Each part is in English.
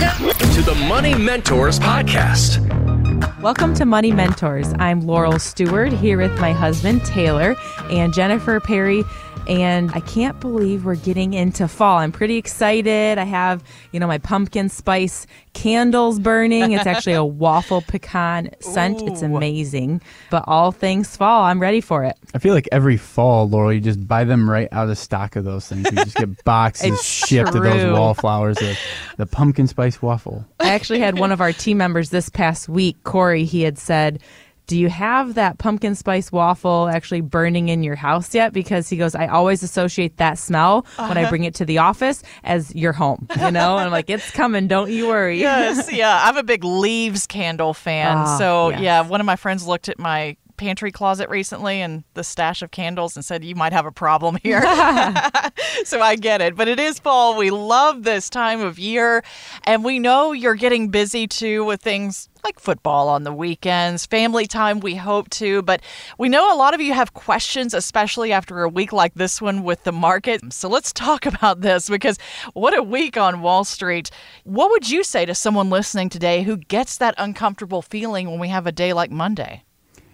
to the Money Mentors Podcast. Welcome to Money Mentors. I'm Laurel Stewart here with my husband, Taylor, and Jennifer Perry and I can't believe we're getting into fall. I'm pretty excited. I have, you know, my pumpkin spice candles burning. It's actually a waffle pecan scent. Ooh. It's amazing. But all things fall, I'm ready for it. I feel like every fall, Laurel, you just buy them right out of stock of those things. You just get boxes shipped true. of those wallflowers, the, the pumpkin spice waffle. I actually had one of our team members this past week, Corey, he had said, do you have that pumpkin spice waffle actually burning in your house yet? Because he goes, I always associate that smell uh-huh. when I uh-huh. bring it to the office as your home, you know? and I'm like, it's coming, don't you worry. yes, yeah. I'm a big leaves candle fan. Ah, so, yes. yeah, one of my friends looked at my pantry closet recently and the stash of candles and said, You might have a problem here. so I get it. But it is fall. We love this time of year. And we know you're getting busy too with things like football on the weekends, family time, we hope to. But we know a lot of you have questions, especially after a week like this one with the market. So let's talk about this because what a week on Wall Street. What would you say to someone listening today who gets that uncomfortable feeling when we have a day like Monday?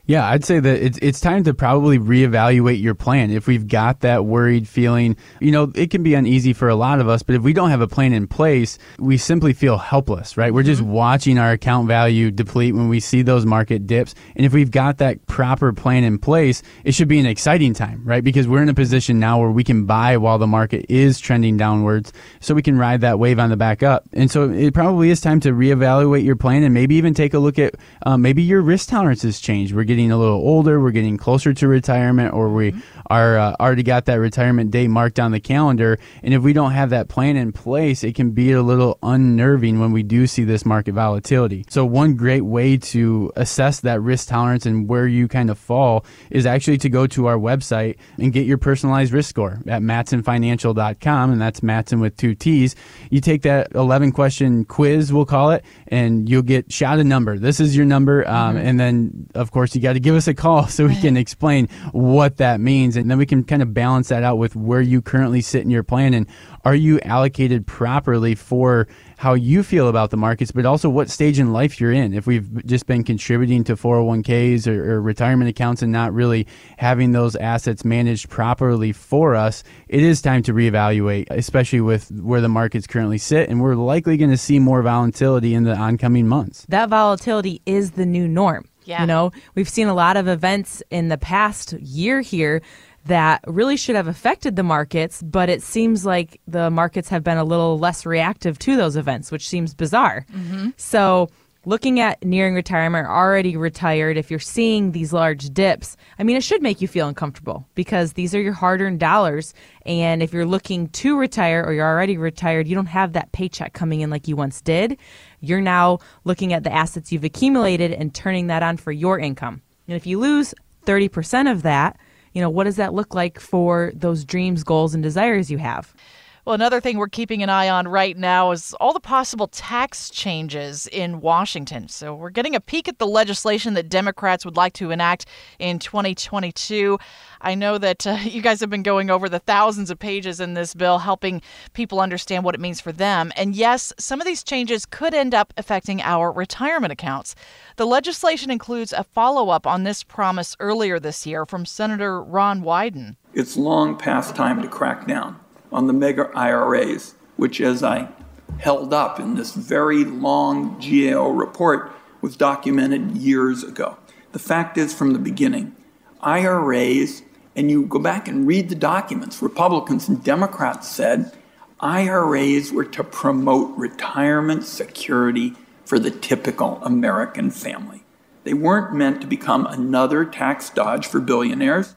Yeah, I'd say that it's it's time to probably reevaluate your plan. If we've got that worried feeling, you know, it can be uneasy for a lot of us, but if we don't have a plan in place, we simply feel helpless, right? We're just mm-hmm. watching our account value deplete when we see those market dips. And if we've got that proper plan in place, it should be an exciting time, right? Because we're in a position now where we can buy while the market is trending downwards so we can ride that wave on the back up. And so it probably is time to reevaluate your plan and maybe even take a look at uh, maybe your risk tolerances change. We're getting getting a little older, we're getting closer to retirement, or we mm-hmm. Are uh, already got that retirement date marked on the calendar. And if we don't have that plan in place, it can be a little unnerving when we do see this market volatility. So, one great way to assess that risk tolerance and where you kind of fall is actually to go to our website and get your personalized risk score at mattsonfinancial.com. And that's Mattson with two T's. You take that 11 question quiz, we'll call it, and you'll get shot a number. This is your number. Um, mm-hmm. And then, of course, you got to give us a call so we can explain what that means. And then we can kind of balance that out with where you currently sit in your plan and are you allocated properly for how you feel about the markets, but also what stage in life you're in. If we've just been contributing to 401ks or, or retirement accounts and not really having those assets managed properly for us, it is time to reevaluate, especially with where the markets currently sit. And we're likely going to see more volatility in the oncoming months. That volatility is the new norm. Yeah. You know, we've seen a lot of events in the past year here that really should have affected the markets, but it seems like the markets have been a little less reactive to those events, which seems bizarre. Mm-hmm. So, looking at nearing retirement, already retired, if you're seeing these large dips, I mean, it should make you feel uncomfortable because these are your hard earned dollars. And if you're looking to retire or you're already retired, you don't have that paycheck coming in like you once did. You're now looking at the assets you've accumulated and turning that on for your income. And if you lose 30% of that, you know, what does that look like for those dreams, goals, and desires you have? Well, another thing we're keeping an eye on right now is all the possible tax changes in Washington. So we're getting a peek at the legislation that Democrats would like to enact in 2022. I know that uh, you guys have been going over the thousands of pages in this bill, helping people understand what it means for them. And yes, some of these changes could end up affecting our retirement accounts. The legislation includes a follow up on this promise earlier this year from Senator Ron Wyden. It's long past time to crack down on the mega IRAs, which, as I held up in this very long GAO report, was documented years ago. The fact is, from the beginning, IRAs, and you go back and read the documents, Republicans and Democrats said IRAs were to promote retirement security for the typical American family. They weren't meant to become another tax dodge for billionaires.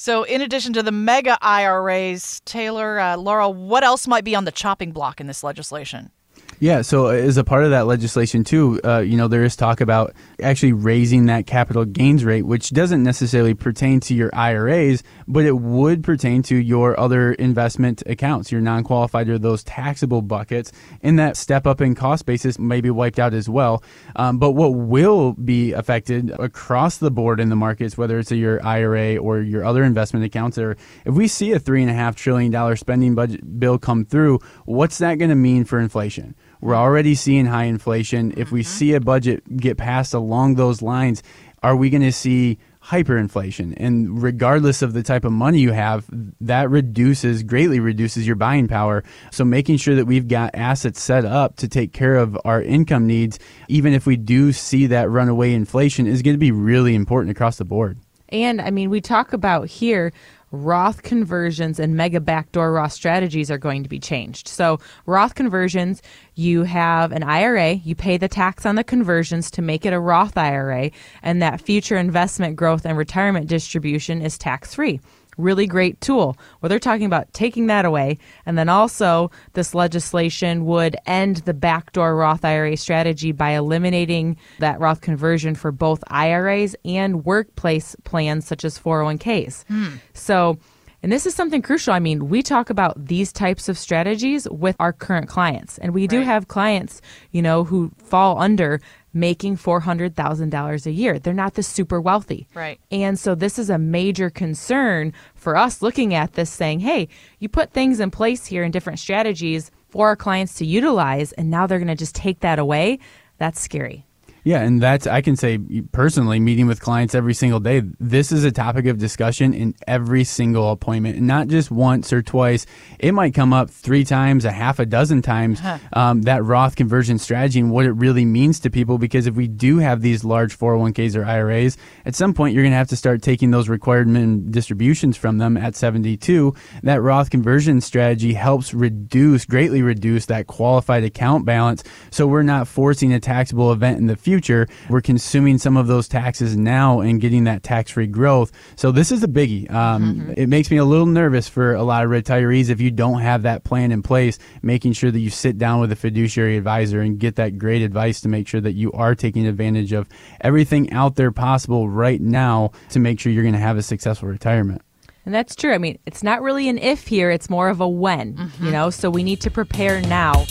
So, in addition to the mega IRAs, Taylor, uh, Laurel, what else might be on the chopping block in this legislation? Yeah, so as a part of that legislation too, uh, you know, there is talk about actually raising that capital gains rate, which doesn't necessarily pertain to your IRAs, but it would pertain to your other investment accounts, your non-qualified or those taxable buckets, and that step up in cost basis may be wiped out as well. Um, but what will be affected across the board in the markets, whether it's your IRA or your other investment accounts, or if we see a three and a half trillion dollar spending budget bill come through, what's that going to mean for inflation? We're mm-hmm. already seeing high inflation. If we mm-hmm. see a budget get passed along those lines, are we going to see hyperinflation? And regardless of the type of money you have, that reduces, greatly reduces your buying power. So making sure that we've got assets set up to take care of our income needs, even if we do see that runaway inflation, is going to be really important across the board. And I mean, we talk about here Roth conversions and mega backdoor Roth strategies are going to be changed. So, Roth conversions, you have an IRA, you pay the tax on the conversions to make it a Roth IRA, and that future investment growth and retirement distribution is tax free really great tool. Well, they're talking about taking that away. And then also, this legislation would end the backdoor Roth IRA strategy by eliminating that Roth conversion for both IRAs and workplace plans such as 401ks. Hmm. So, and this is something crucial. I mean, we talk about these types of strategies with our current clients, and we do have clients, you know, who fall under making $400,000 a year. They're not the super wealthy. Right. And so this is a major concern for us looking at this saying, hey, you put things in place here in different strategies for our clients to utilize, and now they're going to just take that away. That's scary. Yeah, and that's I can say personally, meeting with clients every single day. This is a topic of discussion in every single appointment, not just once or twice. It might come up three times, a half a dozen times. Huh. Um, that Roth conversion strategy and what it really means to people. Because if we do have these large 401ks or IRAs, at some point you're going to have to start taking those required minimum distributions from them at 72. That Roth conversion strategy helps reduce, greatly reduce that qualified account balance, so we're not forcing a taxable event in the future future. We're consuming some of those taxes now and getting that tax free growth. So this is a biggie. Um, mm-hmm. It makes me a little nervous for a lot of retirees if you don't have that plan in place, making sure that you sit down with a fiduciary advisor and get that great advice to make sure that you are taking advantage of everything out there possible right now to make sure you're going to have a successful retirement. And that's true. I mean, it's not really an if here, it's more of a when, mm-hmm. you know? So we need to prepare now.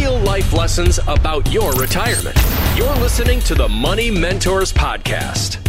Real life lessons about your retirement. You're listening to the Money Mentors Podcast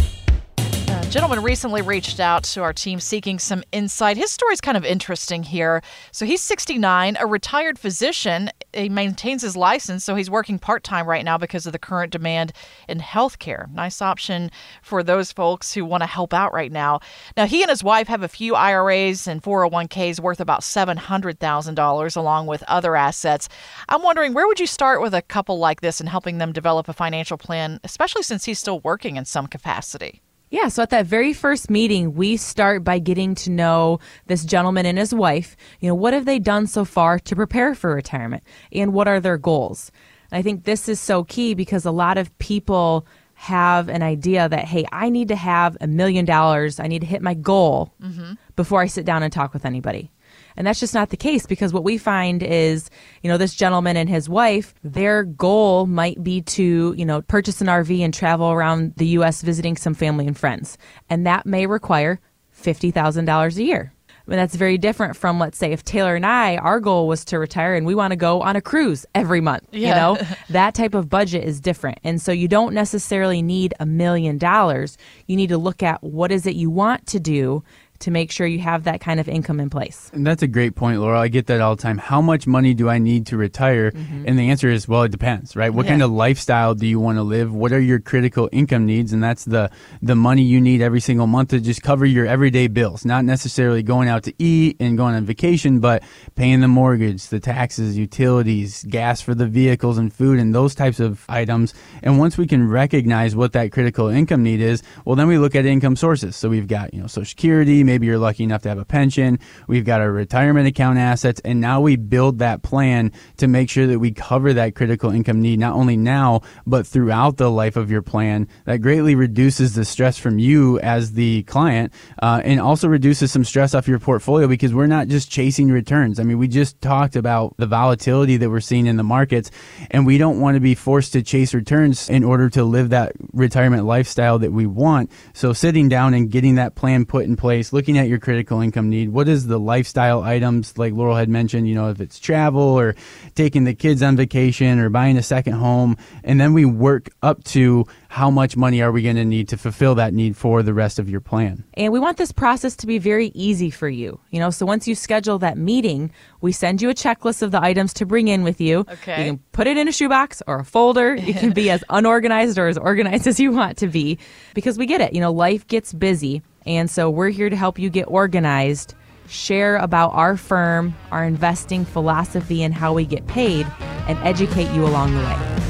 gentleman recently reached out to our team seeking some insight. His story is kind of interesting here. So he's 69, a retired physician. He maintains his license, so he's working part time right now because of the current demand in healthcare. Nice option for those folks who want to help out right now. Now, he and his wife have a few IRAs and 401ks worth about $700,000 along with other assets. I'm wondering where would you start with a couple like this and helping them develop a financial plan, especially since he's still working in some capacity? Yeah, so at that very first meeting, we start by getting to know this gentleman and his wife. You know, what have they done so far to prepare for retirement and what are their goals? And I think this is so key because a lot of people have an idea that, hey, I need to have a million dollars, I need to hit my goal mm-hmm. before I sit down and talk with anybody. And that's just not the case because what we find is, you know, this gentleman and his wife, their goal might be to, you know, purchase an RV and travel around the U.S. visiting some family and friends. And that may require $50,000 a year. I mean, that's very different from, let's say, if Taylor and I, our goal was to retire and we want to go on a cruise every month. Yeah. You know, that type of budget is different. And so you don't necessarily need a million dollars. You need to look at what is it you want to do to make sure you have that kind of income in place. And that's a great point, Laura. I get that all the time. How much money do I need to retire? Mm-hmm. And the answer is, well, it depends, right? What yeah. kind of lifestyle do you want to live? What are your critical income needs? And that's the the money you need every single month to just cover your everyday bills, not necessarily going out to eat and going on vacation, but paying the mortgage, the taxes, utilities, gas for the vehicles and food and those types of items. And once we can recognize what that critical income need is, well, then we look at income sources. So we've got, you know, Social Security, Maybe you're lucky enough to have a pension. We've got our retirement account assets. And now we build that plan to make sure that we cover that critical income need, not only now, but throughout the life of your plan. That greatly reduces the stress from you as the client uh, and also reduces some stress off your portfolio because we're not just chasing returns. I mean, we just talked about the volatility that we're seeing in the markets, and we don't want to be forced to chase returns in order to live that retirement lifestyle that we want. So, sitting down and getting that plan put in place, looking at your critical income need. What is the lifestyle items, like Laurel had mentioned, you know, if it's travel or taking the kids on vacation or buying a second home. And then we work up to how much money are we going to need to fulfill that need for the rest of your plan. And we want this process to be very easy for you. You know, so once you schedule that meeting, we send you a checklist of the items to bring in with you. Okay. You can put it in a shoebox or a folder. It can be as unorganized or as organized as you want to be because we get it. You know, life gets busy. And so we're here to help you get organized, share about our firm, our investing philosophy, and how we get paid, and educate you along the way.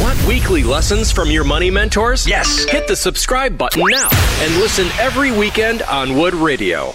Want weekly lessons from your money mentors? Yes. Hit the subscribe button now and listen every weekend on Wood Radio.